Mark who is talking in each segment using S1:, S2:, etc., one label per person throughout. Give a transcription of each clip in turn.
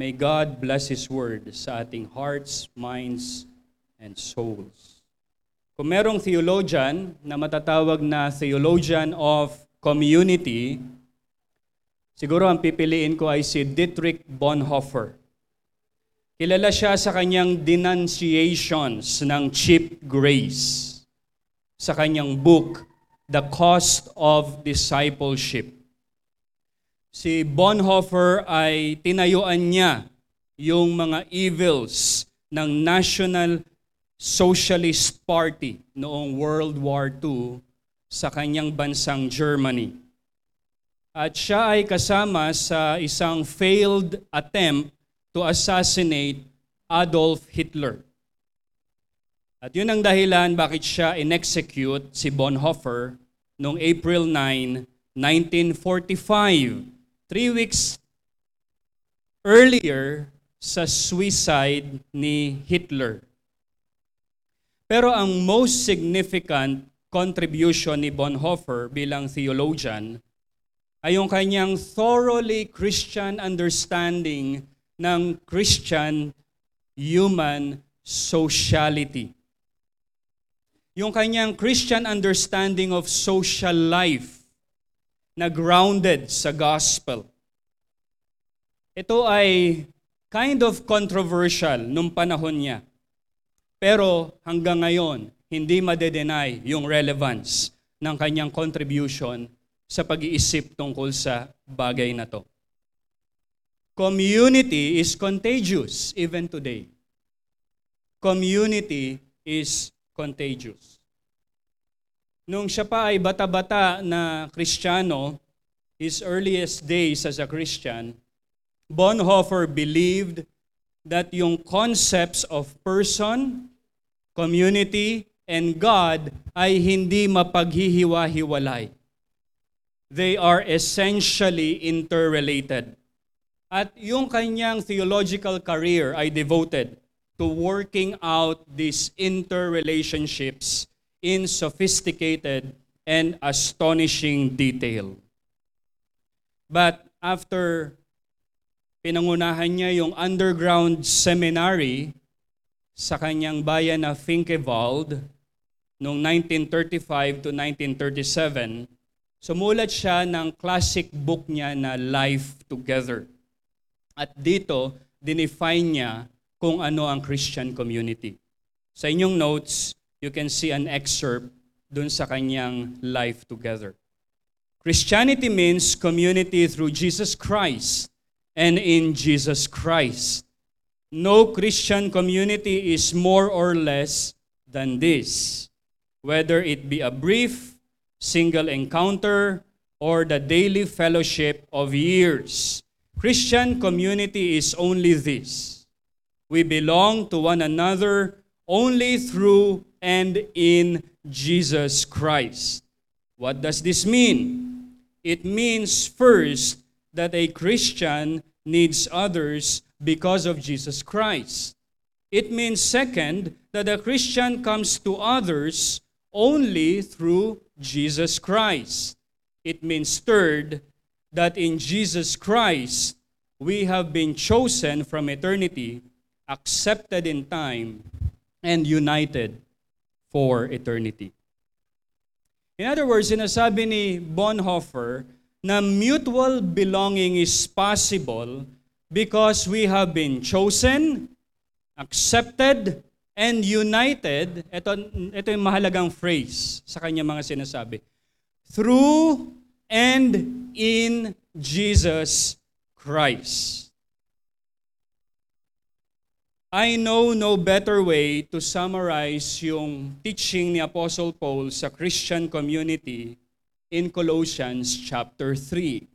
S1: May God bless His word sa ating hearts, minds, and souls. Kung merong theologian na matatawag na theologian of community, siguro ang pipiliin ko ay si Dietrich Bonhoeffer. Kilala siya sa kanyang denunciations ng cheap grace sa kanyang book, The Cost of Discipleship. Si Bonhoeffer ay tinayuan niya yung mga evils ng National Socialist Party noong World War II sa kanyang bansang Germany. At siya ay kasama sa isang failed attempt to assassinate Adolf Hitler. At yun ang dahilan bakit siya inexecute si Bonhoeffer noong April 9, 1945. Three weeks earlier sa suicide ni Hitler. Pero ang most significant contribution ni Bonhoeffer bilang theologian ay yung kanyang thoroughly Christian understanding ng Christian human sociality. Yung kanyang Christian understanding of social life na grounded sa gospel. Ito ay kind of controversial nung panahon niya. Pero hanggang ngayon, hindi madedenay yung relevance ng kanyang contribution sa pag-iisip tungkol sa bagay na to. Community is contagious even today. Community is contagious. Nung siya pa ay bata-bata na Kristiyano, his earliest days as a Christian, Bonhoeffer believed that yung concepts of person, community, and God ay hindi mapaghihiwa-hiwalay. They are essentially interrelated. At yung kanyang theological career ay devoted to working out these interrelationships in sophisticated and astonishing detail. But after pinangunahan niya yung underground seminary sa kanyang bayan na Finkenwald noong 1935 to 1937, sumulat siya ng classic book niya na Life Together. At dito, dinefine niya kung ano ang Christian community. Sa inyong notes, you can see an excerpt dun sa kanyang life together. Christianity means community through Jesus Christ and in Jesus Christ. No Christian community is more or less than this, whether it be a brief, single encounter, or the daily fellowship of years. Christian community is only this. We belong to one another only through and in Jesus Christ. What does this mean? It means first that a Christian needs others because of Jesus Christ. It means second that a Christian comes to others only through Jesus Christ. It means third that in Jesus Christ we have been chosen from eternity, accepted in time, and united for eternity. In other words, sinasabi ni Bonhoeffer na mutual belonging is possible because we have been chosen, accepted, and united. Ito, ito yung mahalagang phrase sa kanya mga sinasabi. Through and in Jesus Christ. I know no better way to summarize yung teaching ni Apostle Paul sa Christian community in Colossians chapter 3.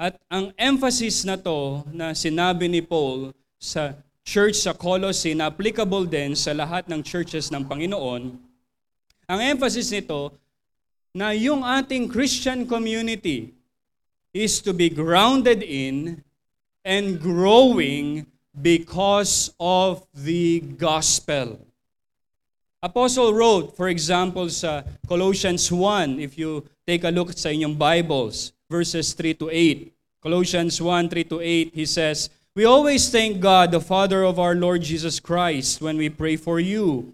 S1: At ang emphasis na to na sinabi ni Paul sa church sa Colossae na applicable din sa lahat ng churches ng Panginoon, ang emphasis nito na yung ating Christian community is to be grounded in and growing because of the gospel. Apostle wrote, for example, sa Colossians 1, if you take a look sa inyong Bibles, verses 3 to 8. Colossians 1, 3 to 8, he says, We always thank God, the Father of our Lord Jesus Christ, when we pray for you.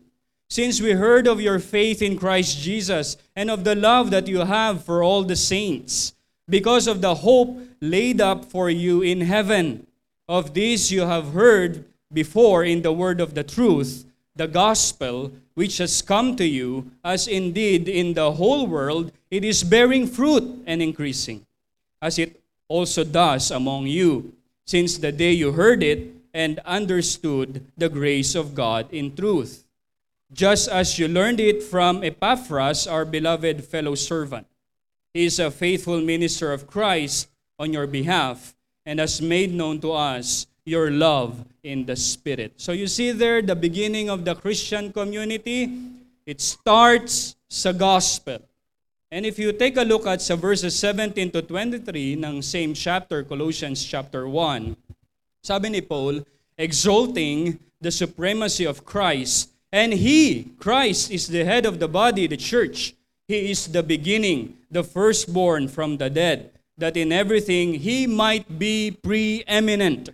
S1: Since we heard of your faith in Christ Jesus and of the love that you have for all the saints, because of the hope laid up for you in heaven. Of this you have heard before in the word of the truth, the gospel, which has come to you, as indeed in the whole world it is bearing fruit and increasing, as it also does among you, since the day you heard it and understood the grace of God in truth, just as you learned it from Epaphras, our beloved fellow servant. He is a faithful minister of Christ on your behalf and has made known to us your love in the Spirit. So you see there the beginning of the Christian community. It starts sa gospel. And if you take a look at sa verses 17 to 23 ng same chapter, Colossians chapter 1, sabi ni Paul, exalting the supremacy of Christ. And He, Christ, is the head of the body, the church. He is the beginning, the firstborn from the dead, that in everything He might be preeminent.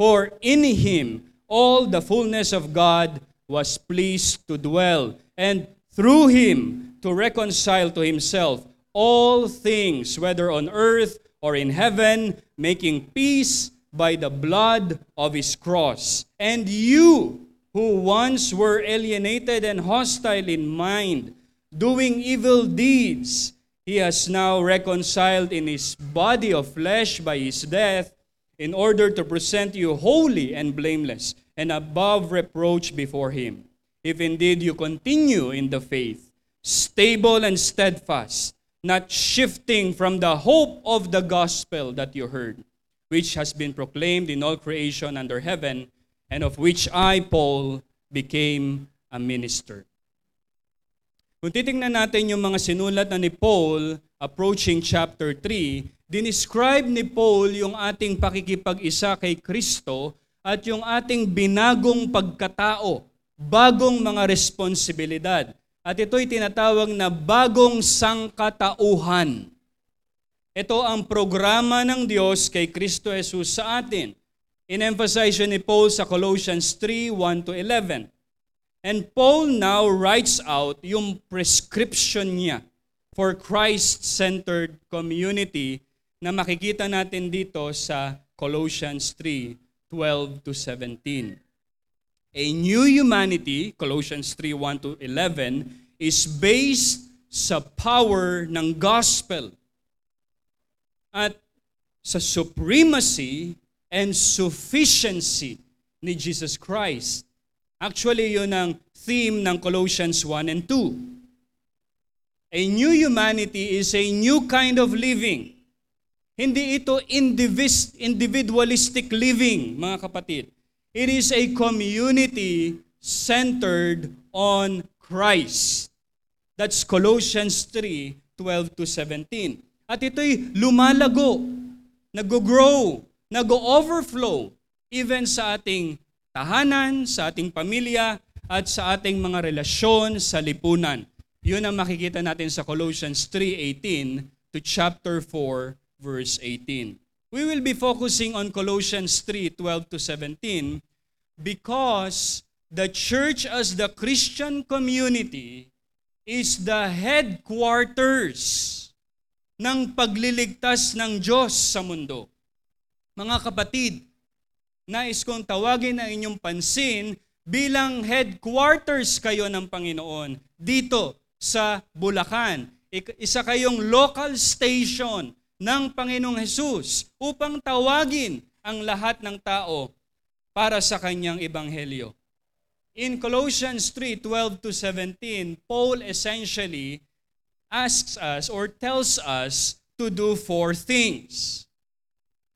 S1: For in him all the fullness of God was pleased to dwell, and through him to reconcile to himself all things, whether on earth or in heaven, making peace by the blood of his cross. And you, who once were alienated and hostile in mind, doing evil deeds, he has now reconciled in his body of flesh by his death in order to present you holy and blameless and above reproach before Him. If indeed you continue in the faith, stable and steadfast, not shifting from the hope of the gospel that you heard, which has been proclaimed in all creation under heaven, and of which I, Paul, became a minister. Kung titingnan natin yung mga sinulat na ni Paul approaching chapter 3, dinescribe ni Paul yung ating pakikipag-isa kay Kristo at yung ating binagong pagkatao, bagong mga responsibilidad. At ito'y tinatawag na bagong sangkatauhan. Ito ang programa ng Diyos kay Kristo Jesus sa atin. In-emphasize ni Paul sa Colossians 3, 1 to 11. And Paul now writes out yung prescription niya for Christ-centered community na makikita natin dito sa Colossians 3, 12 to 17. A new humanity, Colossians 3, 1 to 11, is based sa power ng gospel at sa supremacy and sufficiency ni Jesus Christ. Actually, yun ang theme ng Colossians 1 and 2. A new humanity is a new kind of living hindi ito individualistic living, mga kapatid. It is a community centered on Christ. That's Colossians 3, 12 to 17. At ito'y lumalago, nag-grow, nag-overflow, even sa ating tahanan, sa ating pamilya, at sa ating mga relasyon sa lipunan. Yun ang makikita natin sa Colossians 3.18 to chapter 4, verse 18. We will be focusing on Colossians 3 12 to 17 because the church as the Christian community is the headquarters ng pagliligtas ng Diyos sa mundo. Mga kapatid, nais kong tawagin ang inyong pansin bilang headquarters kayo ng Panginoon dito sa Bulacan. Isa kayong local station ng Panginoong Hesus upang tawagin ang lahat ng tao para sa kanyang ebanghelyo. In Colossians 3:12 to 17, Paul essentially asks us or tells us to do four things.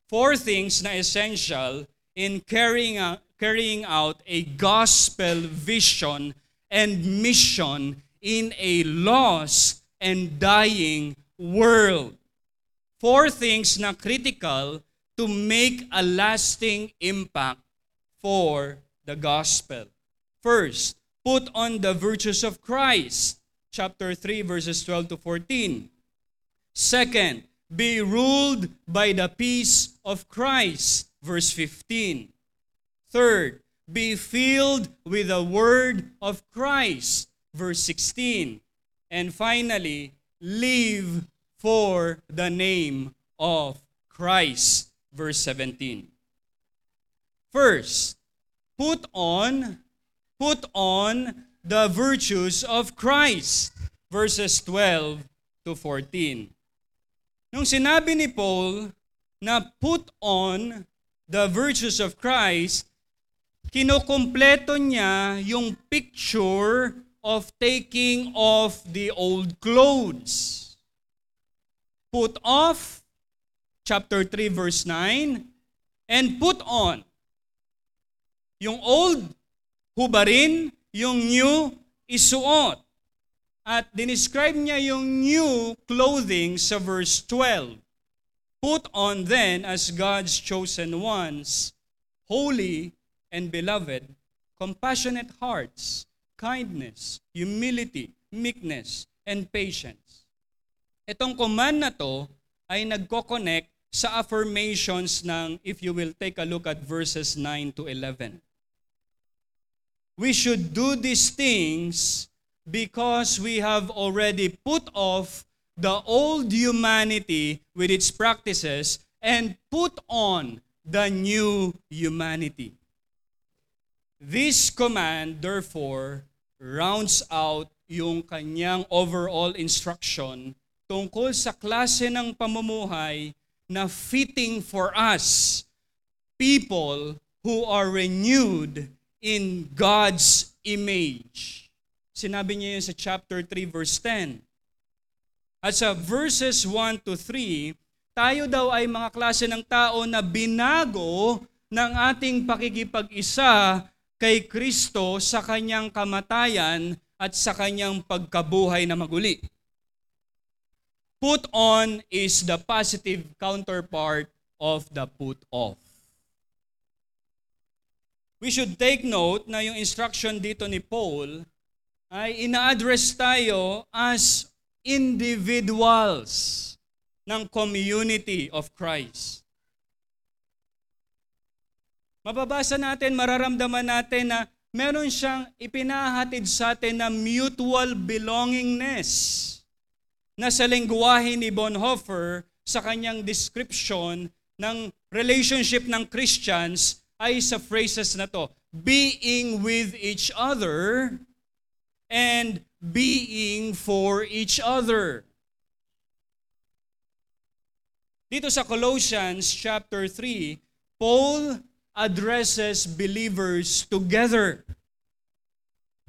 S1: four things na essential in carrying out, carrying out a gospel vision and mission in a lost and dying world. Four things na critical to make a lasting impact for the gospel. First, put on the virtues of Christ. Chapter 3, verses 12 to 14. Second, be ruled by the peace of Christ. Verse 15. Third, be filled with the word of Christ. Verse 16. And finally, live for the name of Christ. Verse 17. First, put on put on the virtues of Christ. Verses 12 to 14. Nung sinabi ni Paul na put on the virtues of Christ, kinukumpleto niya yung picture of taking off the old clothes. Put off, chapter 3, verse 9, and put on. Yung old, hubarin, yung new, isuot. At dinescribe niya yung new clothing sa verse 12. Put on then as God's chosen ones, holy and beloved, compassionate hearts, kindness, humility, meekness, and patience. Itong command na to ay nagko-connect sa affirmations ng, if you will take a look at verses 9 to 11. We should do these things because we have already put off the old humanity with its practices and put on the new humanity. This command, therefore, rounds out yung kanyang overall instruction tungkol sa klase ng pamumuhay na fitting for us, people who are renewed in God's image. Sinabi niya yun sa chapter 3 verse 10. At sa verses 1 to 3, tayo daw ay mga klase ng tao na binago ng ating pakikipag-isa kay Kristo sa kanyang kamatayan at sa kanyang pagkabuhay na maguli. Put on is the positive counterpart of the put off. We should take note na yung instruction dito ni Paul ay ina-address tayo as individuals ng community of Christ. Mababasa natin, mararamdaman natin na meron siyang ipinahatid sa atin na mutual belongingness na sa lengguwahe ni Bonhoeffer sa kanyang description ng relationship ng Christians ay sa phrases na to, being with each other and being for each other. Dito sa Colossians chapter 3, Paul addresses believers together.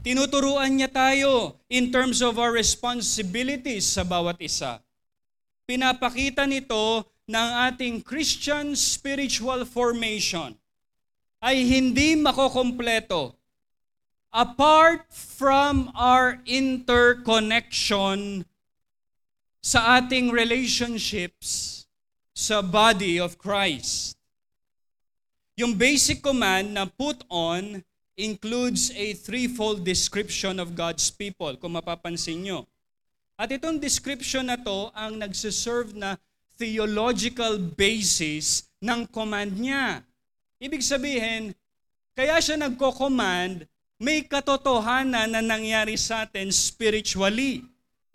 S1: Tinuturuan niya tayo in terms of our responsibilities sa bawat isa. Pinapakita nito ng ating Christian spiritual formation ay hindi makokompleto apart from our interconnection sa ating relationships sa body of Christ. Yung basic command na put on includes a threefold description of God's people, kung mapapansin nyo. At itong description na to ang nagsiserve na theological basis ng command niya. Ibig sabihin, kaya siya nagko-command may katotohanan na nangyari sa atin spiritually.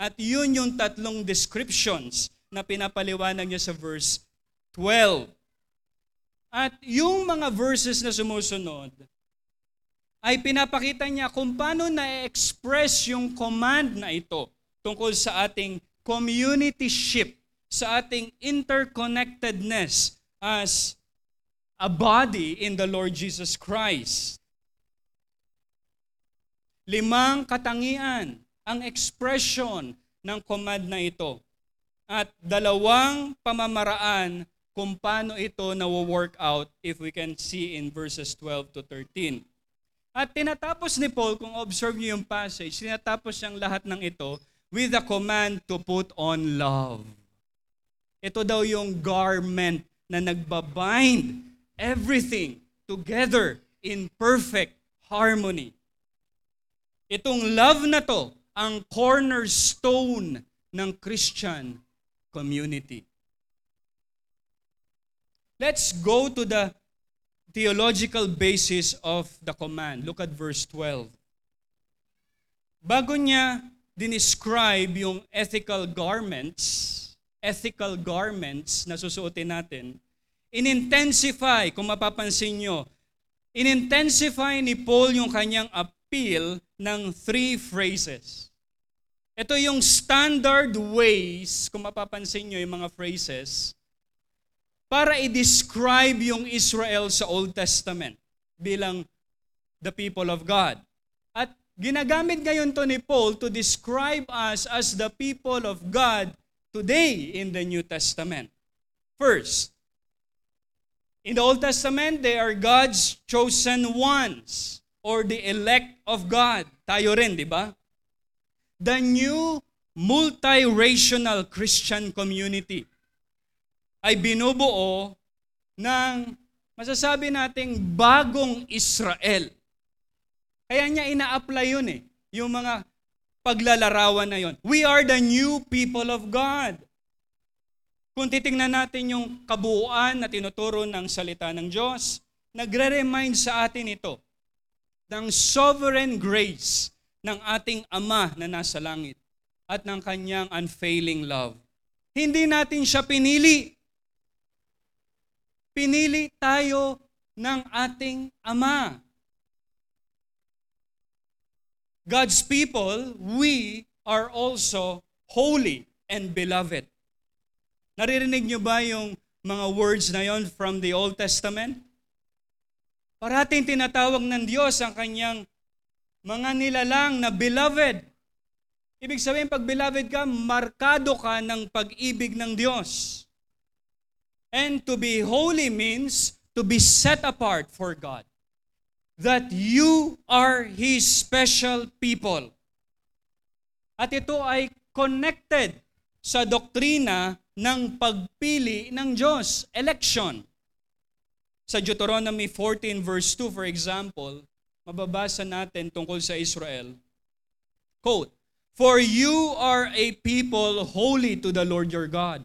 S1: At yun yung tatlong descriptions na pinapaliwanag niya sa verse 12. At yung mga verses na sumusunod, ay pinapakita niya kung paano na-express yung command na ito tungkol sa ating community ship, sa ating interconnectedness as a body in the Lord Jesus Christ. Limang katangian ang expression ng command na ito. At dalawang pamamaraan kung paano ito na-work out if we can see in verses 12 to 13. At tinatapos ni Paul, kung observe niyo yung passage, tinatapos siyang lahat ng ito with a command to put on love. Ito daw yung garment na nagbabind everything together in perfect harmony. Itong love na to, ang cornerstone ng Christian community. Let's go to the theological basis of the command. Look at verse 12. Bago niya dinescribe yung ethical garments, ethical garments na susuotin natin, inintensify, kung mapapansin nyo, inintensify ni Paul yung kanyang appeal ng three phrases. Ito yung standard ways, kung mapapansin nyo yung mga phrases, para i-describe yung Israel sa Old Testament bilang the people of God. At ginagamit ngayon to ni Paul to describe us as the people of God today in the New Testament. First, in the Old Testament, they are God's chosen ones or the elect of God. Tayo rin, di ba? The new multiracial Christian community ay binubuo ng masasabi nating bagong Israel. Kaya niya ina-apply yun eh, yung mga paglalarawan na yon. We are the new people of God. Kung titingnan natin yung kabuuan na tinuturo ng salita ng Diyos, nagre-remind sa atin ito ng sovereign grace ng ating Ama na nasa langit at ng kanyang unfailing love. Hindi natin siya pinili. Pinili tayo ng ating Ama. God's people, we are also holy and beloved. Naririnig niyo ba yung mga words na yon from the Old Testament? Parating tinatawag ng Diyos ang kanyang mga nilalang na beloved. Ibig sabihin, pag beloved ka, markado ka ng pag-ibig ng Diyos. And to be holy means to be set apart for God. That you are His special people. At ito ay connected sa doktrina ng pagpili ng Diyos, election. Sa Deuteronomy 14 verse 2 for example, mababasa natin tungkol sa Israel. Quote, For you are a people holy to the Lord your God.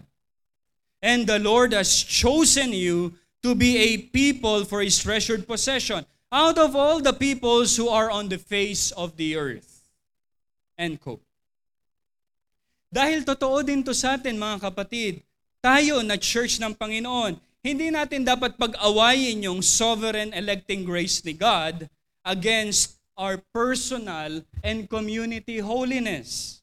S1: And the Lord has chosen you to be a people for His treasured possession out of all the peoples who are on the face of the earth. End quote. Dahil totoo din to sa atin mga kapatid, tayo na church ng Panginoon, hindi natin dapat pag-awayin yung sovereign electing grace ni God against our personal and community holiness.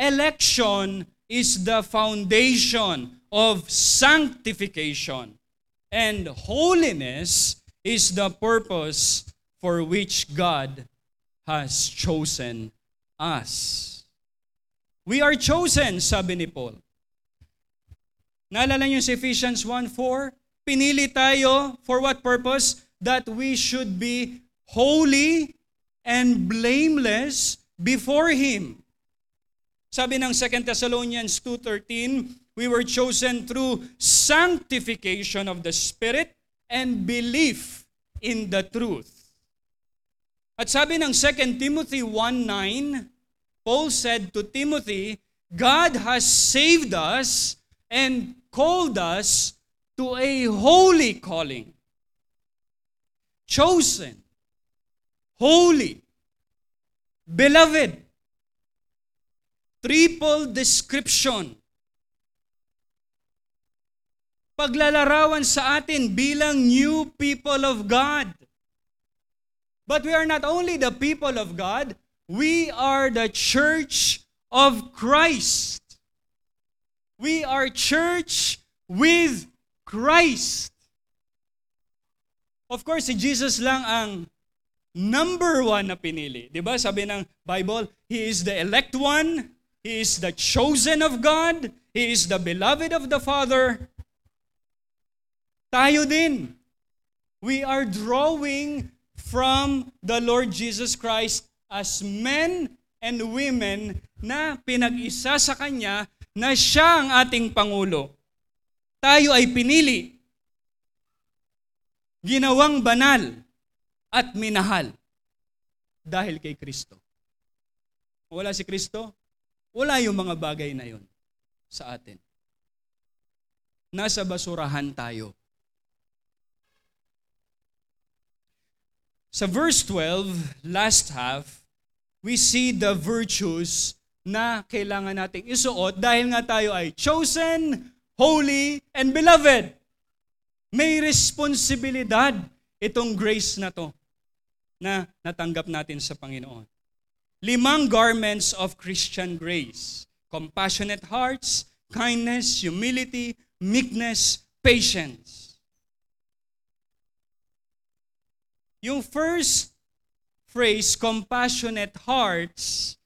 S1: Election is the foundation of sanctification, and holiness is the purpose for which God has chosen us. We are chosen, sabi ni Paul. Naalala niyo si Ephesians 1.4? Pinili tayo for what purpose? That we should be holy and blameless before Him. Sabi ng 2 Thessalonians 2.13, we were chosen through sanctification of the Spirit and belief in the truth. At sabi ng 2 Timothy 1.9, Paul said to Timothy, God has saved us and called us to a holy calling. Chosen, holy, beloved. Triple description paglalarawan sa atin bilang new people of God. But we are not only the people of God, we are the church of Christ. We are church with Christ. Of course, si Jesus lang ang number one na pinili. Ba? Sabi ng Bible, He is the elect one, He is the chosen of God, He is the beloved of the Father, Tayo din. We are drawing from the Lord Jesus Christ as men and women na pinag-isa sa Kanya na siya ang ating Pangulo. Tayo ay pinili, ginawang banal, at minahal dahil kay Kristo. Wala si Kristo, wala yung mga bagay na yon sa atin. Nasa basurahan tayo. Sa verse 12, last half, we see the virtues na kailangan nating isuot dahil nga tayo ay chosen, holy, and beloved. May responsibilidad itong grace na to na natanggap natin sa Panginoon. Limang garments of Christian grace. Compassionate hearts, kindness, humility, meekness, patience. Yung first phrase, compassionate hearts,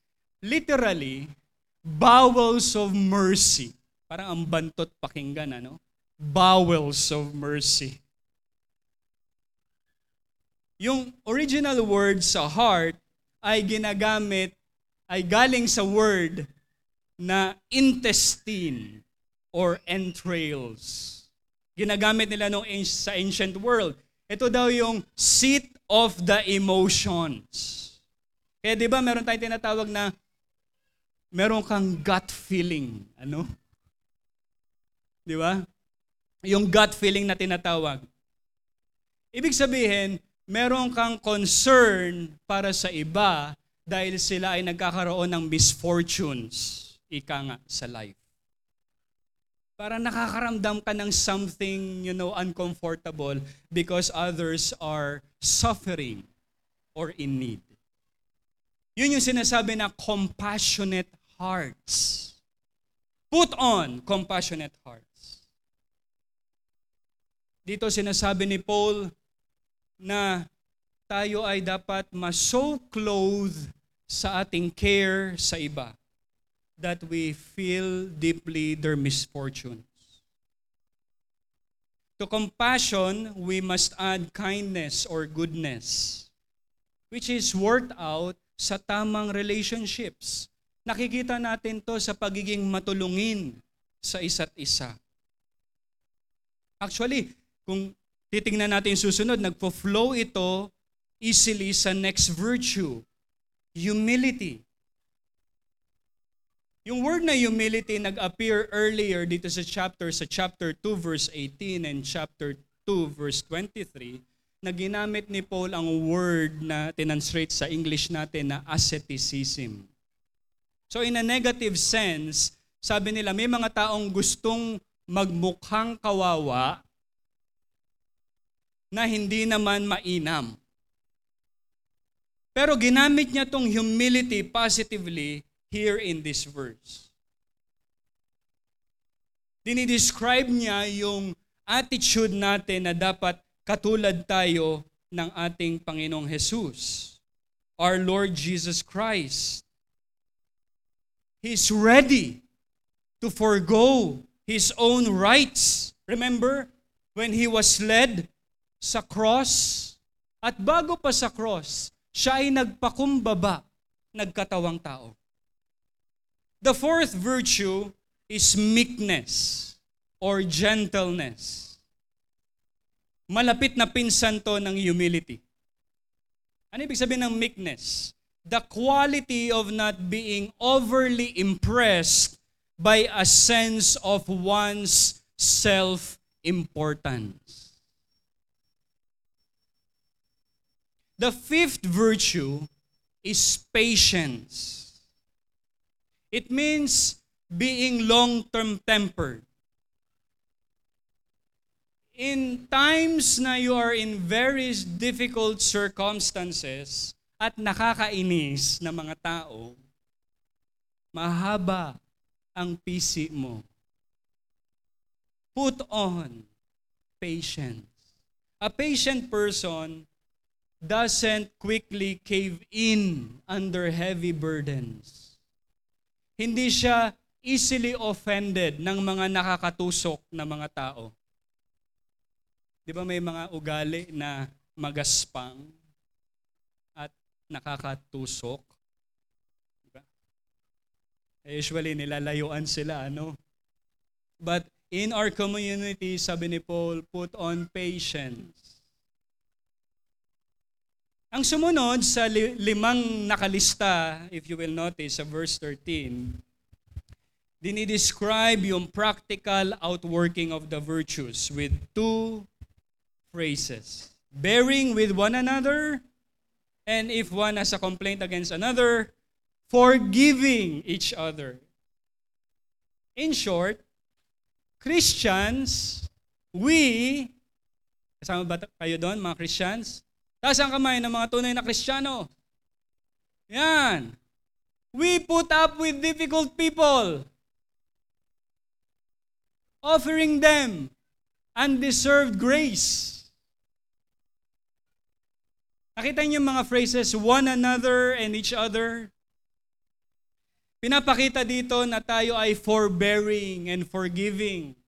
S1: literally, bowels of mercy. Parang ang bantot pakinggan, ano? Bowels of mercy. Yung original word sa heart ay ginagamit, ay galing sa word na intestine or entrails. Ginagamit nila nung sa ancient world. Ito daw yung seat of the emotions. Kaya di ba meron tayong tinatawag na meron kang gut feeling. Ano? Di ba? Yung gut feeling na tinatawag. Ibig sabihin, meron kang concern para sa iba dahil sila ay nagkakaroon ng misfortunes, ika nga, sa life. Para nakakaramdam ka ng something, you know, uncomfortable because others are suffering or in need. Yun yung sinasabi na compassionate hearts. Put on compassionate hearts. Dito sinasabi ni Paul na tayo ay dapat ma-so clothed sa ating care sa iba that we feel deeply their misfortunes. To compassion, we must add kindness or goodness, which is worked out sa tamang relationships. Nakikita natin to sa pagiging matulungin sa isa't isa. Actually, kung titingnan natin susunod, nagpo-flow ito easily sa next virtue, humility. Yung word na humility nag-appear earlier dito sa chapter, sa chapter 2 verse 18 and chapter 2 verse 23, na ginamit ni Paul ang word na tinanslate sa English natin na asceticism. So in a negative sense, sabi nila may mga taong gustong magmukhang kawawa na hindi naman mainam. Pero ginamit niya tong humility positively here in this verse. Dinidescribe niya yung attitude natin na dapat katulad tayo ng ating Panginoong Jesus, our Lord Jesus Christ. He's ready to forego his own rights. Remember when he was led sa cross? At bago pa sa cross, siya ay nagpakumbaba, nagkatawang tao. The fourth virtue is meekness or gentleness. Malapit na pinsan to ng humility. Ano ibig sabihin ng meekness? The quality of not being overly impressed by a sense of one's self-importance. The fifth virtue is patience. It means being long-term tempered. In times na you are in very difficult circumstances at nakakainis na mga tao, mahaba ang pisi mo. Put on patience. A patient person doesn't quickly cave in under heavy burdens hindi siya easily offended ng mga nakakatusok na mga tao. Di ba may mga ugali na magaspang nakakatusok? Diba? Usually nilalayuan sila, ano? But in our community, sabi ni Paul, put on patience. Ang sumunod sa limang nakalista, if you will notice, sa verse 13, dinidescribe yung practical outworking of the virtues with two phrases. Bearing with one another, and if one has a complaint against another, forgiving each other. In short, Christians, we, kasama ba kayo doon, mga Christians? Taas ang kamay ng mga tunay na Kristiyano. Yan. We put up with difficult people, offering them undeserved grace. Nakita niyo mga phrases, one another and each other. Pinapakita dito na tayo ay forbearing and forgiving.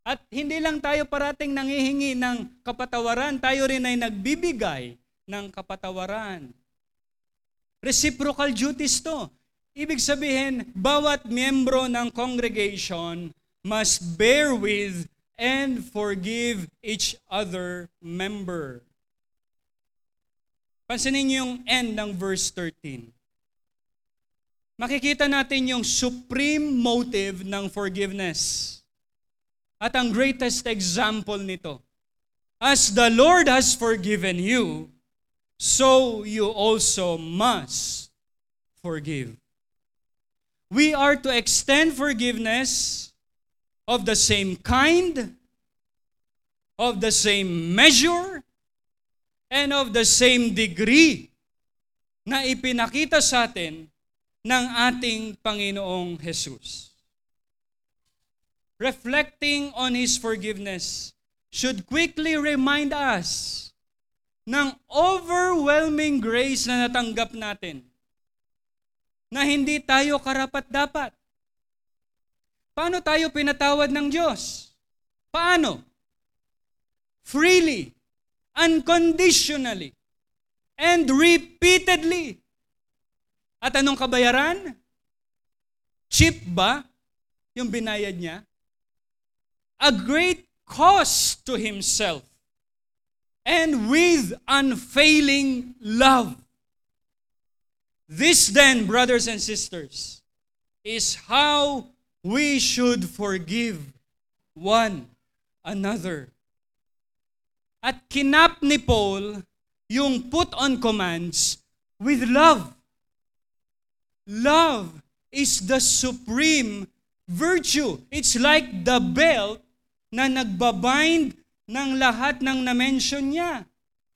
S1: At hindi lang tayo parating nangihingi ng kapatawaran, tayo rin ay nagbibigay ng kapatawaran. Reciprocal duties to. Ibig sabihin, bawat miyembro ng congregation must bear with and forgive each other member. Pansinin niyo yung end ng verse 13. Makikita natin yung supreme motive ng forgiveness. At ang greatest example nito, as the Lord has forgiven you, so you also must forgive. We are to extend forgiveness of the same kind, of the same measure, and of the same degree na ipinakita sa atin ng ating Panginoong Jesus. Reflecting on His forgiveness should quickly remind us ng overwhelming grace na natanggap natin na hindi tayo karapat-dapat. Paano tayo pinatawad ng Diyos? Paano? Freely unconditionally, and repeatedly. At anong kabayaran? Cheap ba yung binayad niya? A great cost to himself and with unfailing love. This then, brothers and sisters, is how we should forgive one another. At kinap ni Paul yung put on commands with love. Love is the supreme virtue. It's like the belt na nagbabind ng lahat ng na-mention niya.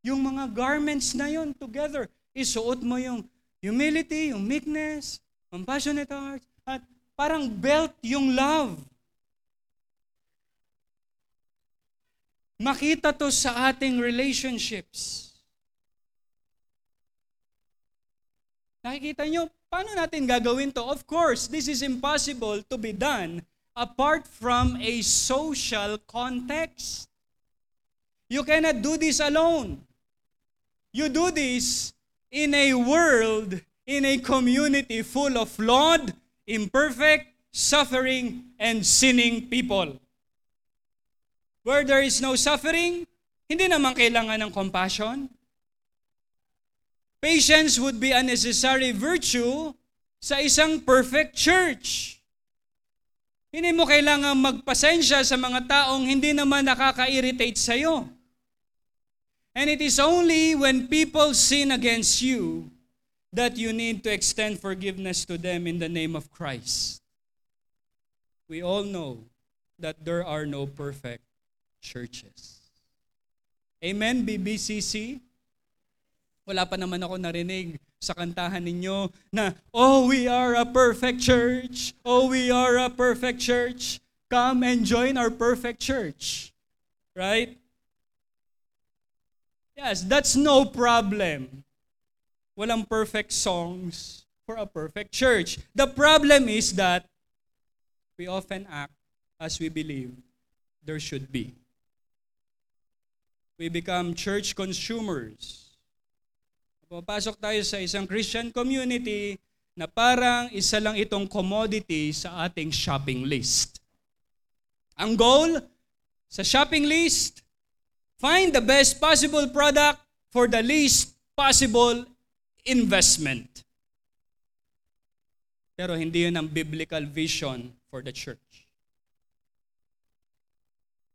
S1: Yung mga garments na yon together. Isuot mo yung humility, yung meekness, compassionate heart, at parang belt yung love. Makita to sa ating relationships. Nakikita nyo, paano natin gagawin to? Of course, this is impossible to be done apart from a social context. You cannot do this alone. You do this in a world, in a community full of flawed, imperfect, suffering, and sinning people. Where there is no suffering, hindi naman kailangan ng compassion. Patience would be a necessary virtue sa isang perfect church. Hindi mo kailangan magpasensya sa mga taong hindi naman nakaka-irritate sa iyo. And it is only when people sin against you that you need to extend forgiveness to them in the name of Christ. We all know that there are no perfect churches. Amen, BBCC? Wala pa naman ako narinig sa kantahan ninyo na, Oh, we are a perfect church. Oh, we are a perfect church. Come and join our perfect church. Right? Yes, that's no problem. Walang perfect songs for a perfect church. The problem is that we often act as we believe there should be. We become church consumers. Papasok tayo sa isang Christian community na parang isa lang itong commodity sa ating shopping list. Ang goal sa shopping list, find the best possible product for the least possible investment. Pero hindi yun ang biblical vision for the church.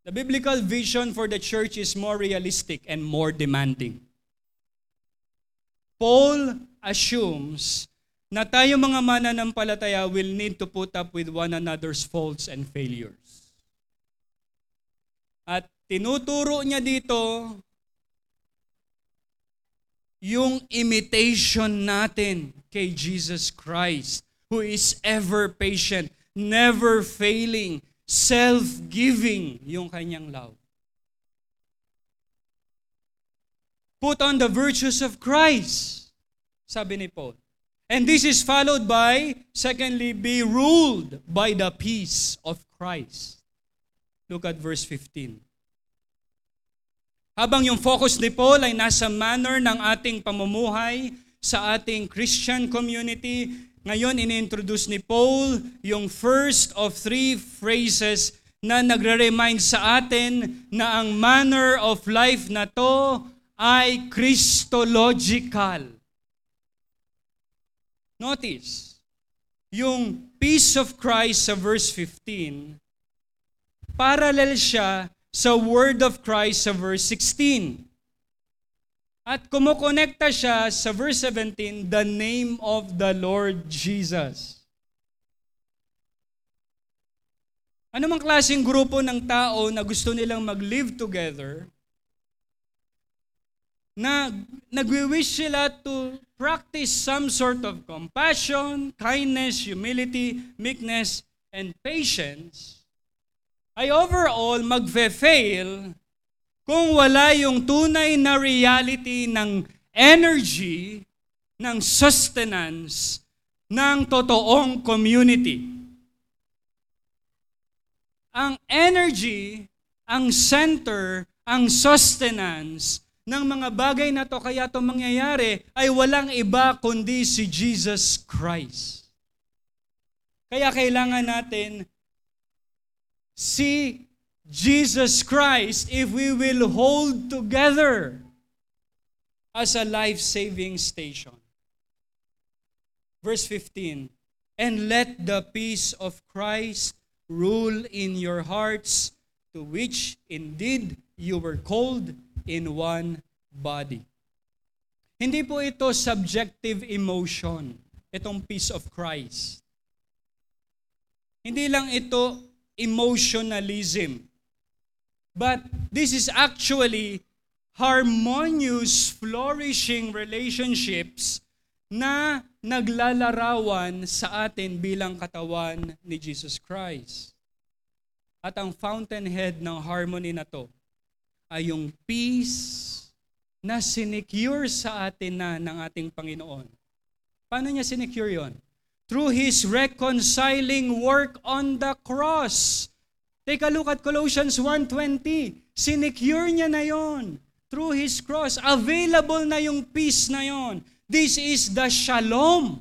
S1: The biblical vision for the church is more realistic and more demanding. Paul assumes na tayo mga mananampalataya will need to put up with one another's faults and failures. At tinuturo niya dito yung imitation natin kay Jesus Christ who is ever patient, never failing, self-giving yung kanyang love. Put on the virtues of Christ, sabi ni Paul. And this is followed by, secondly, be ruled by the peace of Christ. Look at verse 15. Habang yung focus ni Paul ay nasa manner ng ating pamumuhay sa ating Christian community, ngayon inintroduce ni Paul yung first of three phrases na nagre-remind sa atin na ang manner of life na to ay Christological. Notice, yung peace of Christ sa verse 15, parallel siya sa word of Christ sa verse 16. At kumukonekta siya sa verse 17, the name of the Lord Jesus. Ano mang klaseng grupo ng tao na gusto nilang mag-live together, na nagwi-wish sila to practice some sort of compassion, kindness, humility, meekness, and patience, ay overall magfe-fail kung wala yung tunay na reality ng energy, ng sustenance, ng totoong community. Ang energy, ang center, ang sustenance ng mga bagay na to kaya to mangyayari ay walang iba kundi si Jesus Christ. Kaya kailangan natin si Jesus Christ if we will hold together as a life-saving station. Verse 15, And let the peace of Christ rule in your hearts, to which indeed you were called in one body. Hindi po ito subjective emotion, itong peace of Christ. Hindi lang ito emotionalism. But this is actually harmonious, flourishing relationships na naglalarawan sa atin bilang katawan ni Jesus Christ. At ang fountainhead ng harmony na to ay yung peace na sinecure sa atin na ng ating Panginoon. Paano niya sinecure yon? Through His reconciling work on the cross. Take a look at Colossians 1.20. Sinecure niya na yon. Through His cross. Available na yung peace na yon. This is the shalom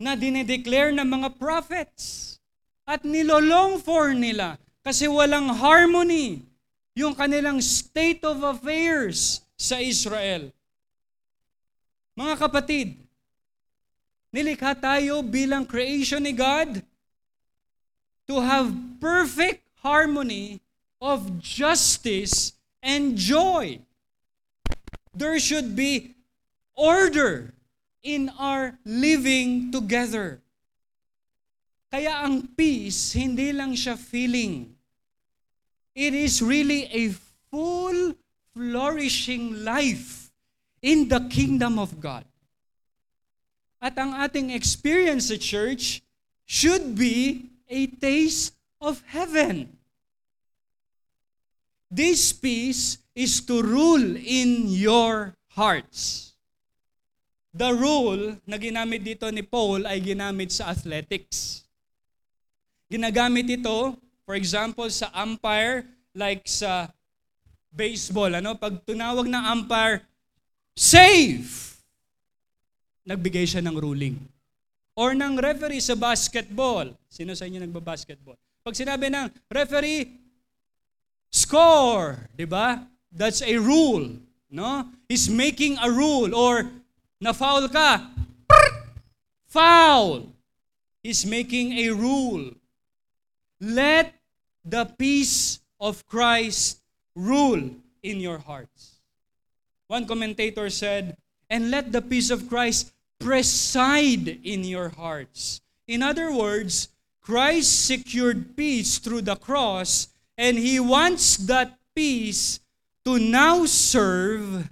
S1: na dinedeclare ng mga prophets. At nilolong for nila kasi walang harmony yung kanilang state of affairs sa Israel. Mga kapatid, nilikha tayo bilang creation ni God to have perfect harmony of justice and joy. There should be order in our living together. Kaya ang peace, hindi lang siya feeling It is really a full, flourishing life in the kingdom of God. At ang ating experience sa church should be a taste of heaven. This peace is to rule in your hearts. The rule na ginamit dito ni Paul ay ginamit sa athletics. Ginagamit ito For example, sa umpire, like sa baseball, ano? Pag tunawag ng umpire, save! Nagbigay siya ng ruling. Or ng referee sa basketball. Sino sa inyo nagba-basketball? Pag sinabi ng referee, score, 'di ba? That's a rule, no? He's making a rule or na-foul ka, foul. He's making a rule. Let the peace of Christ rule in your hearts. One commentator said, and let the peace of Christ preside in your hearts. In other words, Christ secured peace through the cross, and He wants that peace to now serve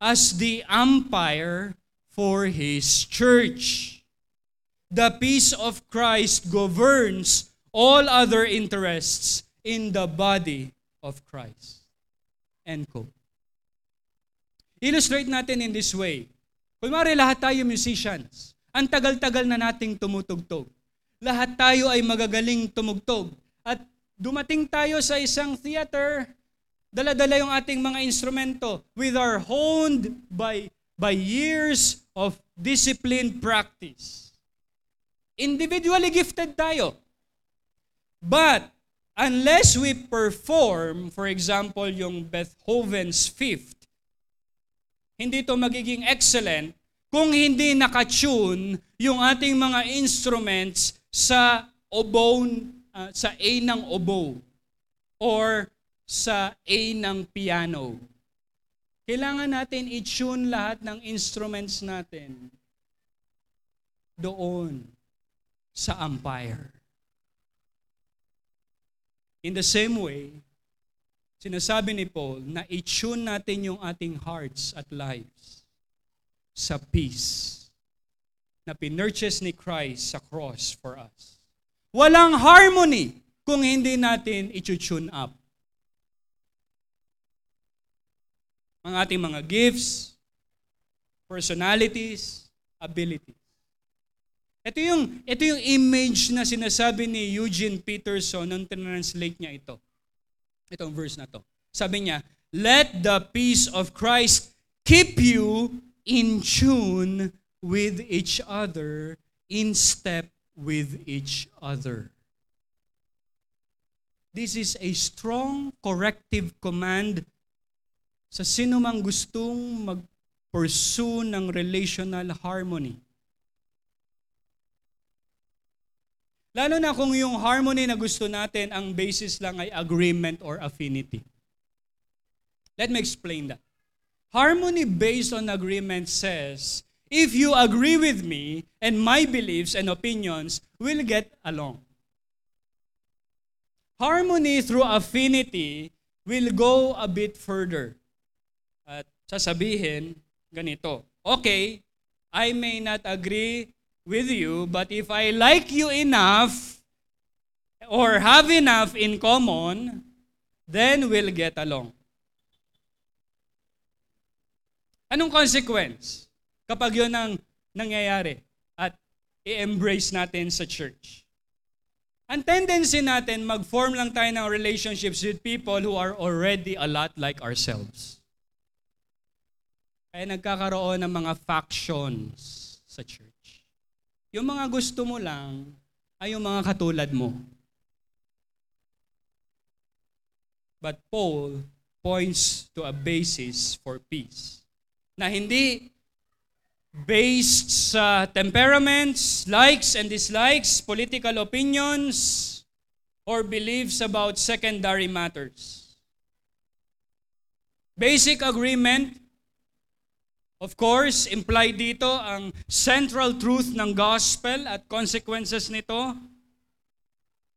S1: as the umpire for His church. The peace of Christ governs all other interests in the body of Christ. End quote. Illustrate natin in this way. Kunwari lahat tayo musicians. Ang tagal-tagal na nating tumutugtog. Lahat tayo ay magagaling tumugtog. At dumating tayo sa isang theater, dala-dala yung ating mga instrumento with our honed by, by years of disciplined practice. Individually gifted tayo. But unless we perform, for example, yung Beethoven's Fifth, hindi to magiging excellent kung hindi nakatune yung ating mga instruments sa oboe, uh, sa A ng oboe or sa A ng piano. Kailangan natin i-tune lahat ng instruments natin doon sa umpire. In the same way, sinasabi ni Paul na i-tune natin yung ating hearts at lives sa peace na pinurchase ni Christ sa cross for us. Walang harmony kung hindi natin i-tune up. Ang ating mga gifts, personalities, abilities. Ito yung, ito yung image na sinasabi ni Eugene Peterson nung translate niya ito. Itong verse na to. Sabi niya, Let the peace of Christ keep you in tune with each other, in step with each other. This is a strong corrective command sa sino mang gustong mag-pursue ng relational harmony. Lalo na kung yung harmony na gusto natin, ang basis lang ay agreement or affinity. Let me explain that. Harmony based on agreement says, if you agree with me and my beliefs and opinions, we'll get along. Harmony through affinity will go a bit further. At sasabihin, ganito, okay, I may not agree with you, but if I like you enough or have enough in common, then we'll get along. Anong consequence kapag yun ang nangyayari at i-embrace natin sa church? Ang tendency natin, mag-form lang tayo ng relationships with people who are already a lot like ourselves. Kaya nagkakaroon ng mga factions sa church. Yung mga gusto mo lang ay yung mga katulad mo. But Paul points to a basis for peace. Na hindi based sa temperaments, likes and dislikes, political opinions, or beliefs about secondary matters. Basic agreement Of course, implied dito ang central truth ng gospel at consequences nito.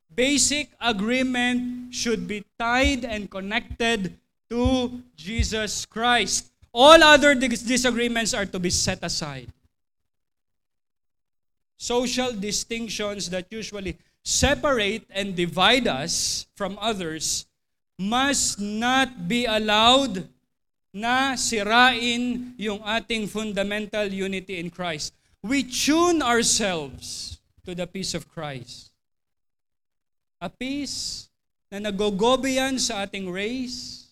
S1: Basic agreement should be tied and connected to Jesus Christ. All other disagreements are to be set aside. Social distinctions that usually separate and divide us from others must not be allowed na sirain yung ating fundamental unity in Christ. We tune ourselves to the peace of Christ. A peace na nagogobe yan sa ating race,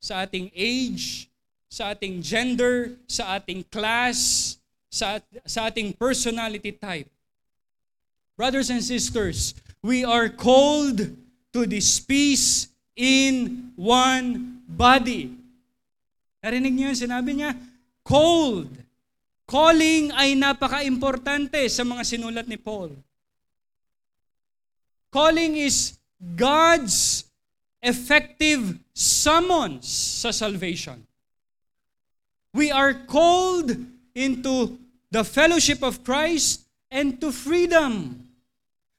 S1: sa ating age, sa ating gender, sa ating class, sa, sa ating personality type. Brothers and sisters, we are called to this peace in one body. Narinig niyo yun? Sinabi niya, cold. Calling ay napaka-importante sa mga sinulat ni Paul. Calling is God's effective summons sa salvation. We are called into the fellowship of Christ and to freedom.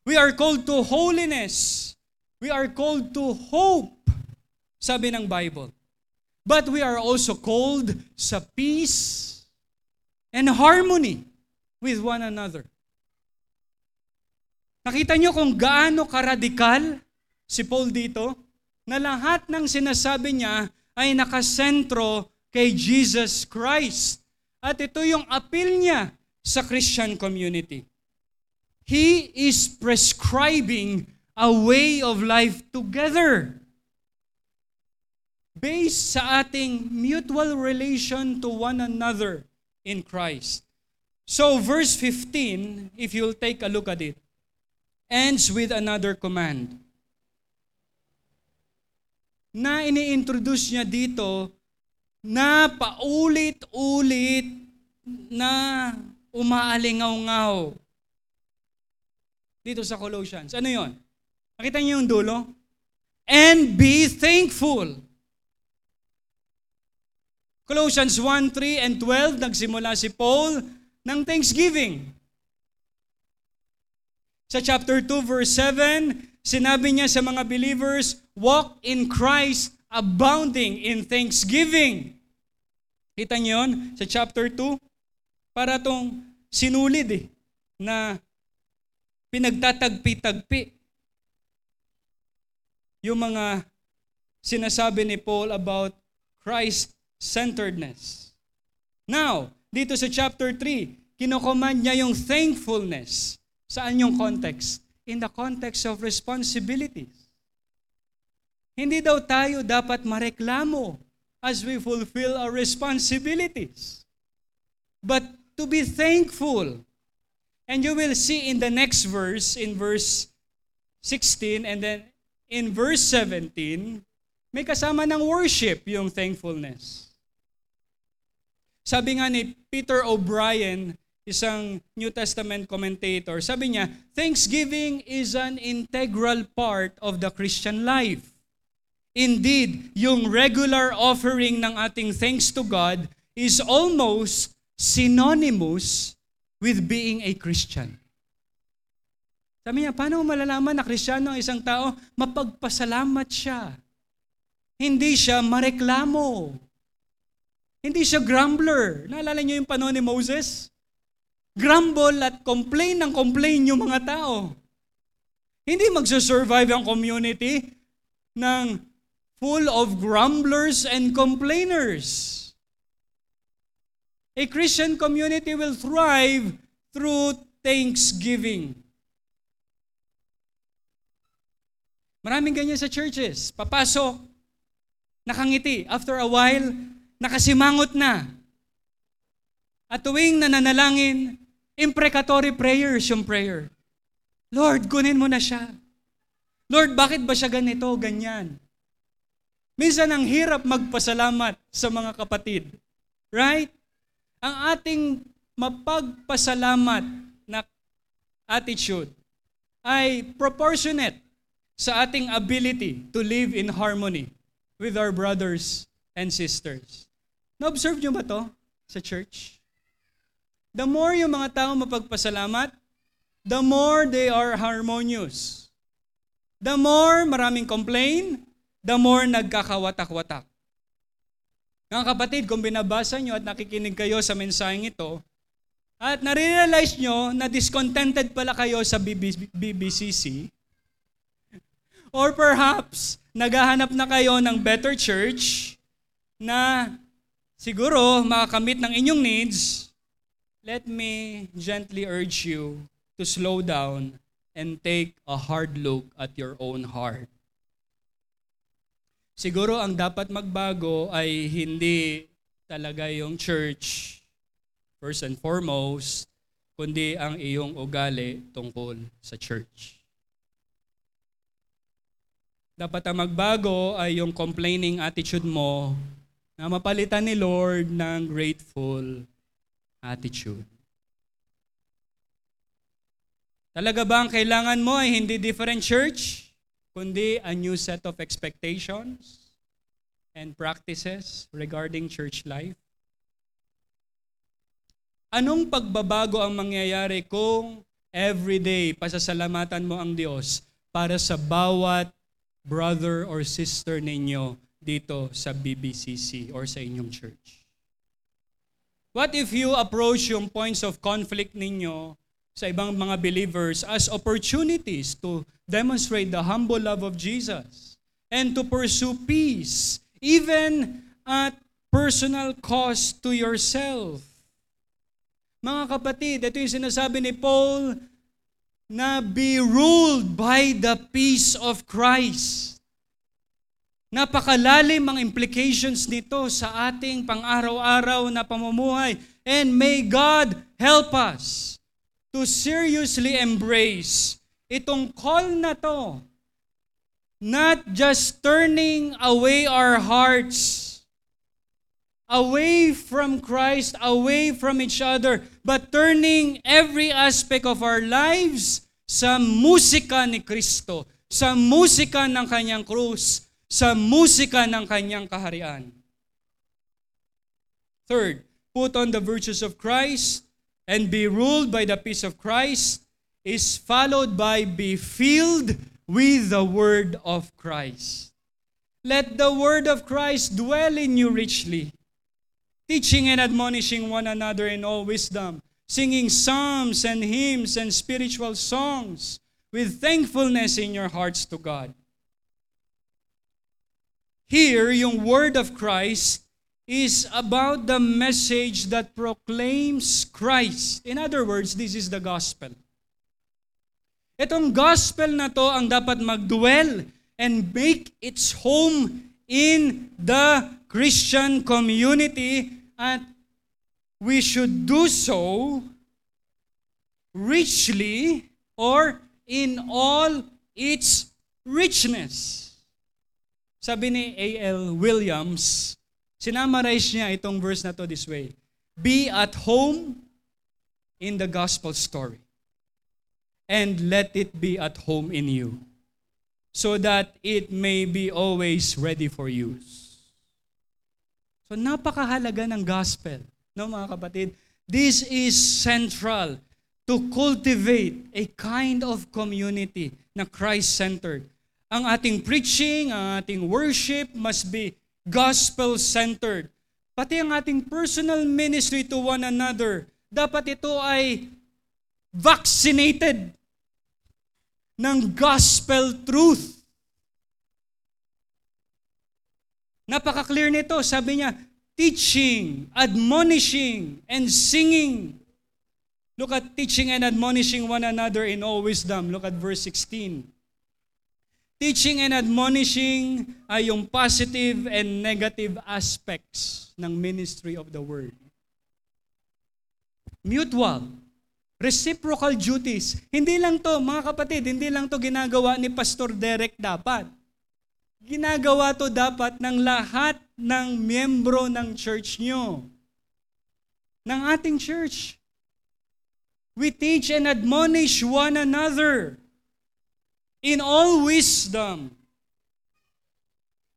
S1: We are called to holiness. We are called to hope, sabi ng Bible. But we are also called sa peace and harmony with one another. Nakita niyo kung gaano karadikal si Paul dito? na lahat ng sinasabi niya ay nakasentro kay Jesus Christ. At ito yung appeal niya sa Christian community. He is prescribing a way of life together based sa ating mutual relation to one another in Christ. So verse 15, if you'll take a look at it, ends with another command na ini-introduce niya dito na paulit-ulit na umaalingaw-ngaw dito sa Colossians. Ano yon? Nakita niyo yung dulo? And be thankful. Colossians 1, 3, and 12, nagsimula si Paul ng thanksgiving. Sa chapter 2, verse 7, sinabi niya sa mga believers, walk in Christ abounding in thanksgiving. Kita niyo yun sa chapter 2? Para tong sinulid eh, na pinagtatagpi-tagpi. Yung mga sinasabi ni Paul about Christ-centeredness. Now, dito sa chapter 3, kinocommand niya yung thankfulness. Saan yung context? in the context of responsibilities. Hindi daw tayo dapat mareklamo as we fulfill our responsibilities. But to be thankful. And you will see in the next verse, in verse 16, and then in verse 17, may kasama ng worship yung thankfulness. Sabi nga ni Peter O'Brien, isang New Testament commentator, sabi niya, Thanksgiving is an integral part of the Christian life. Indeed, yung regular offering ng ating thanks to God is almost synonymous with being a Christian. Sabi niya, paano malalaman na Kristiyano ang isang tao? Mapagpasalamat siya. Hindi siya mareklamo. Hindi siya grumbler. Naalala niyo yung panahon ni Moses? grumble at complain ng complain yung mga tao. Hindi magsusurvive ang community ng full of grumblers and complainers. A Christian community will thrive through thanksgiving. Maraming ganyan sa churches. Papasok, nakangiti. After a while, nakasimangot na. At tuwing nananalangin, imprecatory prayers yung prayer. Lord, kunin mo na siya. Lord, bakit ba siya ganito, ganyan? Minsan ang hirap magpasalamat sa mga kapatid. Right? Ang ating mapagpasalamat na attitude ay proportionate sa ating ability to live in harmony with our brothers and sisters. Na-observe nyo ba to sa church? the more yung mga tao mapagpasalamat, the more they are harmonious. The more maraming complain, the more nagkakawatak-watak. Mga kapatid, kung binabasa nyo at nakikinig kayo sa mensaheng ito, at nare-realize nyo na discontented pala kayo sa BBCC, or perhaps naghahanap na kayo ng better church na siguro makakamit ng inyong needs, let me gently urge you to slow down and take a hard look at your own heart. Siguro ang dapat magbago ay hindi talaga yung church, first and foremost, kundi ang iyong ugali tungkol sa church. Dapat ang magbago ay yung complaining attitude mo na mapalitan ni Lord ng grateful attitude. Talaga ba ang kailangan mo ay hindi different church, kundi a new set of expectations and practices regarding church life? Anong pagbabago ang mangyayari kung everyday pasasalamatan mo ang Diyos para sa bawat brother or sister ninyo dito sa BBCC or sa inyong church? What if you approach yung points of conflict ninyo sa ibang mga believers as opportunities to demonstrate the humble love of Jesus and to pursue peace even at personal cost to yourself. Mga kapatid, ito yung sinasabi ni Paul na be ruled by the peace of Christ. Napakalalim ang implications nito sa ating pang-araw-araw na pamumuhay. And may God help us to seriously embrace itong call na to. Not just turning away our hearts away from Christ, away from each other, but turning every aspect of our lives sa musika ni Kristo, sa musika ng kanyang krus, sa musika ng kanyang kaharian. Third, put on the virtues of Christ and be ruled by the peace of Christ is followed by be filled with the word of Christ. Let the word of Christ dwell in you richly, teaching and admonishing one another in all wisdom, singing psalms and hymns and spiritual songs with thankfulness in your hearts to God. Here, yung word of Christ is about the message that proclaims Christ. In other words, this is the gospel. Itong gospel na to ang dapat magdwell and make its home in the Christian community at we should do so richly or in all its richness. Sabi ni A.L. Williams, Sinamarize niya itong verse na to this way. Be at home in the gospel story. And let it be at home in you. So that it may be always ready for use. So napakahalaga ng gospel. No mga kapatid? This is central to cultivate a kind of community na Christ-centered. Ang ating preaching, ang ating worship must be gospel-centered. Pati ang ating personal ministry to one another, dapat ito ay vaccinated ng gospel truth. Napaka-clear nito. Sabi niya, teaching, admonishing, and singing. Look at teaching and admonishing one another in all wisdom. Look at verse 16. Teaching and admonishing ay yung positive and negative aspects ng ministry of the word. Mutual, reciprocal duties. Hindi lang to, mga kapatid, hindi lang to ginagawa ni Pastor Derek dapat. Ginagawa to dapat ng lahat ng miyembro ng church nyo. Ng ating church. We teach and admonish one another in all wisdom.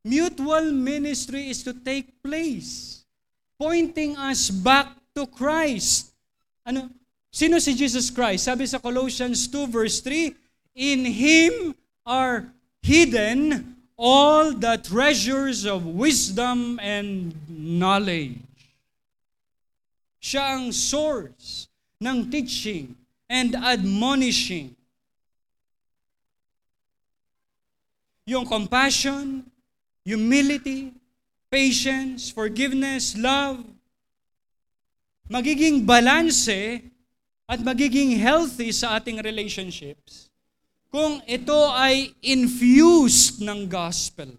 S1: Mutual ministry is to take place, pointing us back to Christ. Ano? Sino si Jesus Christ? Sabi sa Colossians 2 verse 3, In Him are hidden all the treasures of wisdom and knowledge. Siya ang source ng teaching and admonishing yung compassion, humility, patience, forgiveness, love, magiging balanse at magiging healthy sa ating relationships kung ito ay infused ng gospel.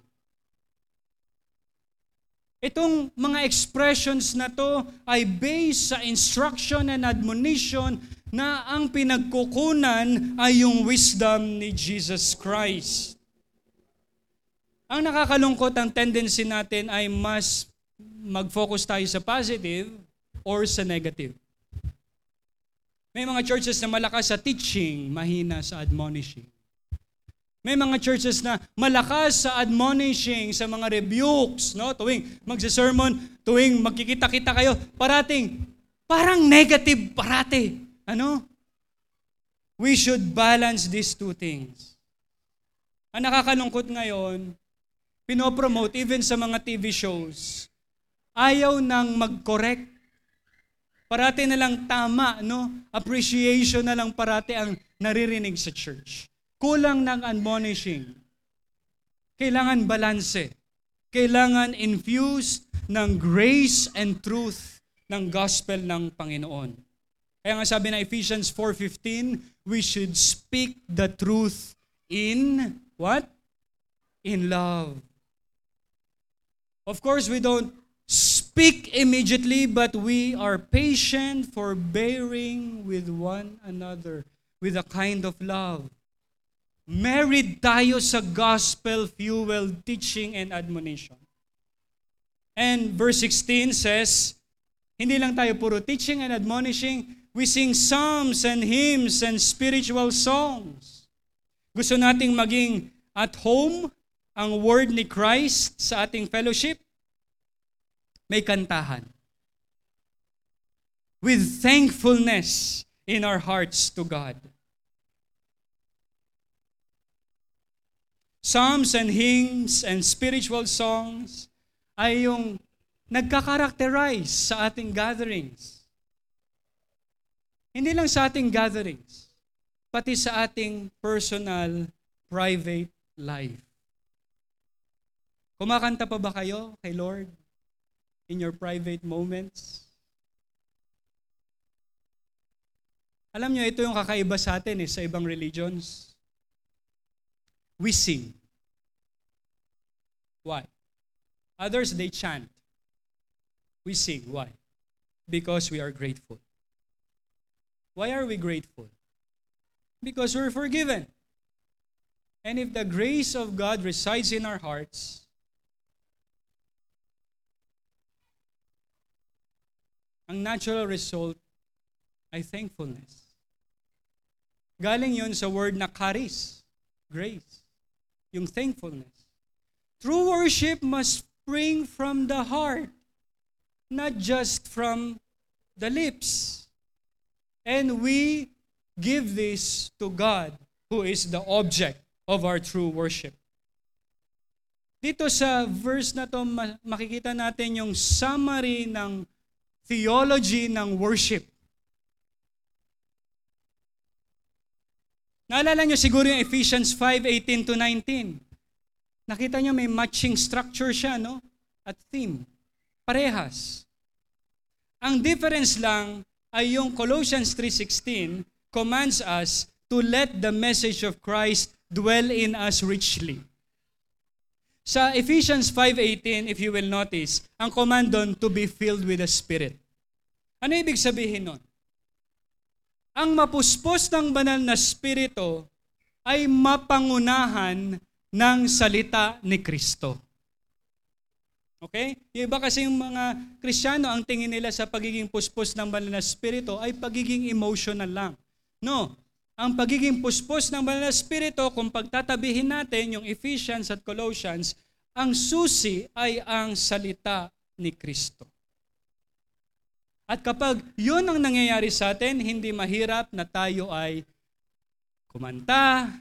S1: Itong mga expressions na to ay based sa instruction and admonition na ang pinagkukunan ay yung wisdom ni Jesus Christ. Ang nakakalungkot ang tendency natin ay mas mag-focus tayo sa positive or sa negative. May mga churches na malakas sa teaching, mahina sa admonishing. May mga churches na malakas sa admonishing, sa mga rebukes, no? Tuwing magsa-sermon, tuwing magkikita-kita kayo, parating, parang negative parate. Ano? We should balance these two things. Ang nakakalungkot ngayon, pinopromote even sa mga TV shows, ayaw nang mag-correct. Parati na lang tama, no? Appreciation na lang parati ang naririnig sa church. Kulang ng admonishing. Kailangan balanse. Kailangan infused ng grace and truth ng gospel ng Panginoon. Kaya nga sabi na Ephesians 4.15, we should speak the truth in what? In love. Of course, we don't speak immediately, but we are patient for bearing with one another with a kind of love. Married tayo sa gospel fuel teaching and admonition. And verse 16 says, hindi lang tayo puro teaching and admonishing, we sing psalms and hymns and spiritual songs. Gusto nating maging at home ang word ni Christ sa ating fellowship? May kantahan. With thankfulness in our hearts to God. Psalms and hymns and spiritual songs ay yung nagkakarakterize sa ating gatherings. Hindi lang sa ating gatherings, pati sa ating personal, private life. Kumakanta pa ba kayo kay Lord in your private moments? Alam niyo, ito yung kakaiba sa atin eh, sa ibang religions we sing. Why? Others, they chant. We sing. Why? Because we are grateful. Why are we grateful? Because we're forgiven. And if the grace of God resides in our hearts, ang natural result ay thankfulness. Galing yon sa word na charis, grace yung thankfulness. True worship must spring from the heart, not just from the lips. And we give this to God, who is the object of our true worship. Dito sa verse na to, makikita natin yung summary ng theology ng worship. Naalala nyo siguro yung Ephesians 5:18 to 19. Nakita nyo may matching structure siya, no? At theme. Parehas. Ang difference lang ay yung Colossians 3.16 commands us to let the message of Christ dwell in us richly. Sa Ephesians 5.18, if you will notice, ang command doon to be filled with the Spirit. Ano ibig sabihin nun? ang mapuspos ng banal na spirito ay mapangunahan ng salita ni Kristo. Okay? Yung iba kasi yung mga Kristiyano, ang tingin nila sa pagiging puspos ng banal na spirito ay pagiging emotional lang. No. Ang pagiging puspos ng banal na spirito, kung pagtatabihin natin yung Ephesians at Colossians, ang susi ay ang salita ni Kristo. At kapag yun ang nangyayari sa atin, hindi mahirap na tayo ay kumanta,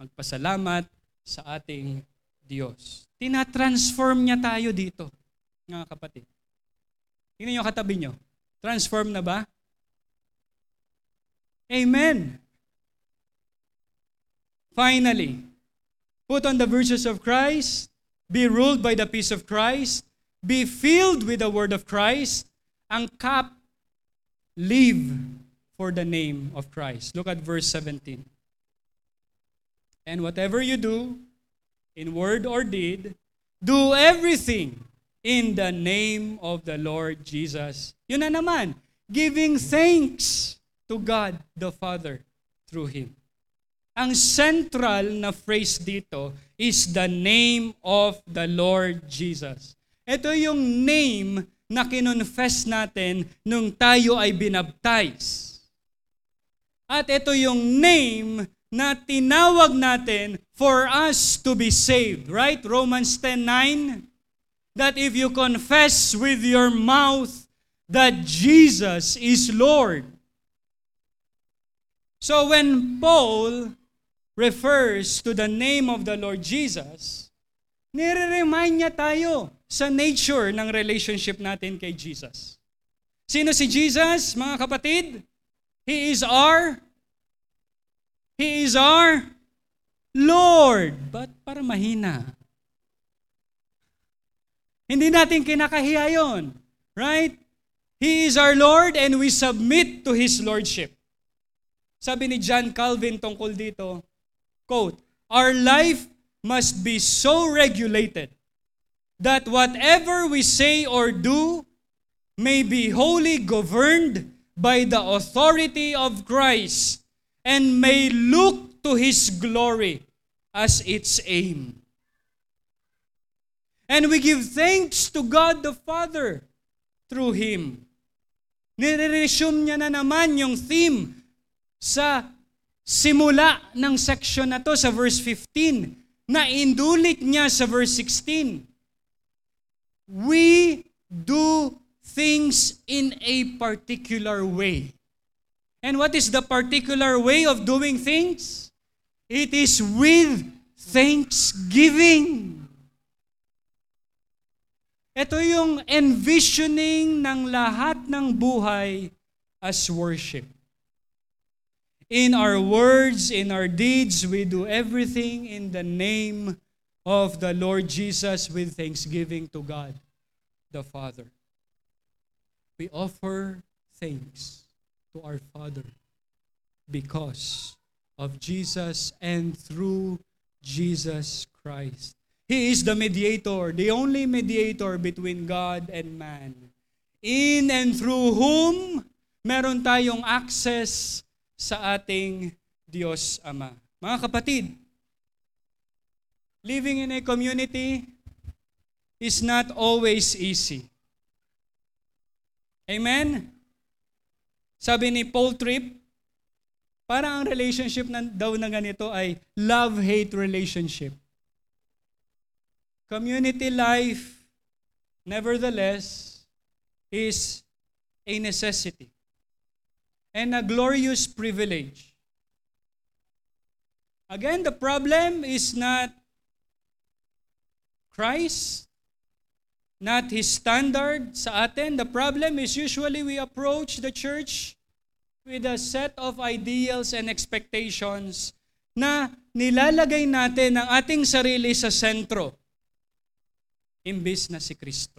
S1: magpasalamat sa ating Diyos. Tinatransform niya tayo dito, mga kapatid. Tingnan niyo katabi niyo. Transform na ba? Amen. Finally, put on the virtues of Christ, be ruled by the peace of Christ, be filled with the word of Christ, ang cup, live for the name of Christ. Look at verse 17. And whatever you do, in word or deed, do everything in the name of the Lord Jesus. Yun na naman, giving thanks to God the Father through Him. Ang central na phrase dito is the name of the Lord Jesus. Ito yung name na kinonfess natin nung tayo ay binaptize. At ito yung name na tinawag natin for us to be saved. Right? Romans 10.9 That if you confess with your mouth that Jesus is Lord. So when Paul refers to the name of the Lord Jesus, nire-remind niya tayo sa nature ng relationship natin kay Jesus. Sino si Jesus, mga kapatid? He is our He is our Lord. But para mahina. Hindi natin kinakahiya yon. Right? He is our Lord and we submit to His Lordship. Sabi ni John Calvin tungkol dito, quote, Our life must be so regulated that whatever we say or do may be wholly governed by the authority of Christ and may look to His glory as its aim. And we give thanks to God the Father through Him. Nire-resume niya na naman yung theme sa simula ng section na to sa verse 15 na indulit niya sa verse 16 we do things in a particular way. And what is the particular way of doing things? It is with thanksgiving. Ito yung envisioning ng lahat ng buhay as worship. In our words, in our deeds, we do everything in the name of the Lord Jesus with thanksgiving to God the Father. We offer thanks to our Father because of Jesus and through Jesus Christ. He is the mediator, the only mediator between God and man. In and through whom meron tayong access sa ating Diyos Ama. Mga kapatid, living in a community is not always easy. Amen? Sabi ni Paul Tripp, parang ang relationship na, daw na ganito ay love-hate relationship. Community life, nevertheless, is a necessity and a glorious privilege. Again, the problem is not Christ, not His standard sa atin. The problem is usually we approach the church with a set of ideals and expectations na nilalagay natin ang ating sarili sa sentro imbis na si Kristo.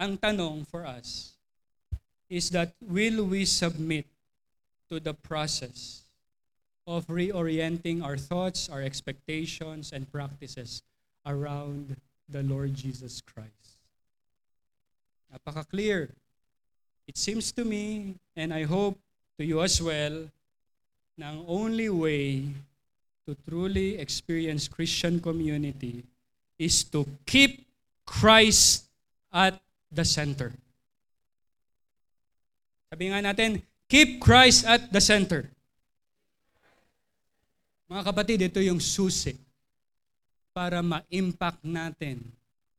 S1: Ang tanong for us is that will we submit to the process of reorienting our thoughts, our expectations, and practices around the Lord Jesus Christ. Napaka-clear. It seems to me, and I hope to you as well, na ang only way to truly experience Christian community is to keep Christ at the center. Sabi nga natin, keep Christ at the center. Mga kapatid, ito yung susi para ma-impact natin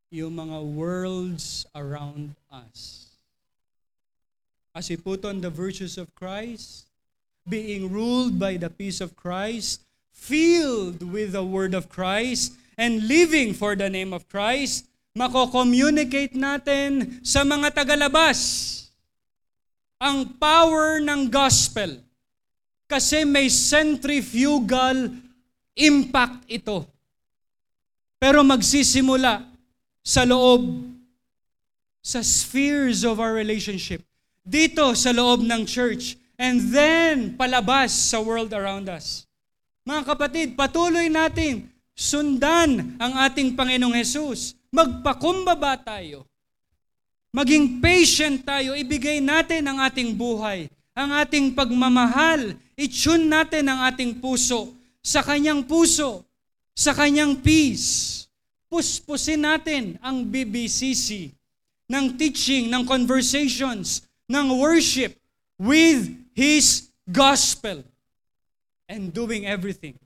S1: yung mga worlds around us. As we put on the virtues of Christ, being ruled by the peace of Christ, filled with the word of Christ, and living for the name of Christ, mako-communicate natin sa mga tagalabas ang power ng gospel kasi may centrifugal impact ito. Pero magsisimula sa loob, sa spheres of our relationship. Dito sa loob ng church. And then, palabas sa world around us. Mga kapatid, patuloy natin sundan ang ating Panginoong Hesus. Magpakumbaba tayo. Maging patient tayo, ibigay natin ang ating buhay, ang ating pagmamahal, itune natin ang ating puso sa kanyang puso, sa kanyang peace. Puspusin natin ang BBCC ng teaching, ng conversations, ng worship with His gospel and doing everything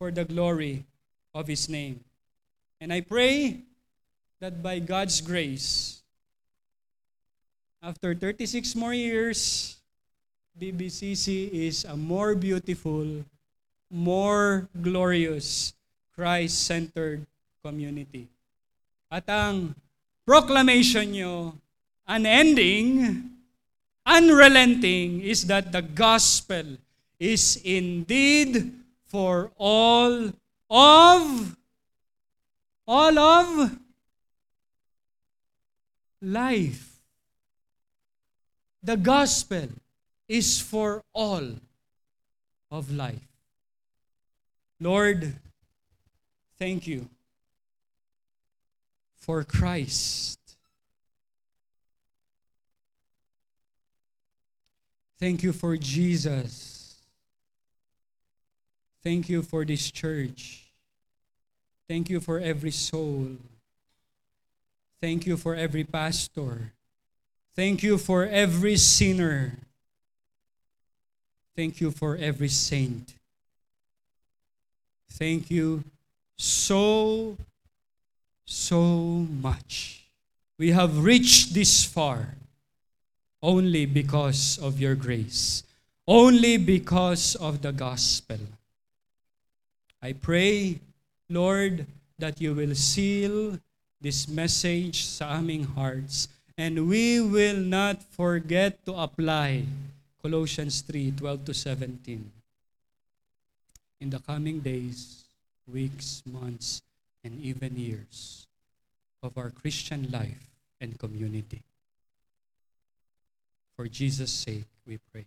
S1: for the glory of His name. And I pray that by God's grace, after 36 more years, BBCC is a more beautiful, more glorious, Christ-centered community. At ang proclamation nyo, unending, unrelenting, is that the gospel is indeed for all of, all of life. The gospel is for all of life. Lord, thank you for Christ. Thank you for Jesus. Thank you for this church. Thank you for every soul. Thank you for every pastor. Thank you for every sinner. Thank you for every saint. Thank you so, so much. We have reached this far only because of your grace, only because of the gospel. I pray, Lord, that you will seal this message sa aming hearts and we will not forget to apply Colossians 3 12 to 17 in the coming days, weeks, months, and even years of our Christian life and community. For Jesus' sake, we pray.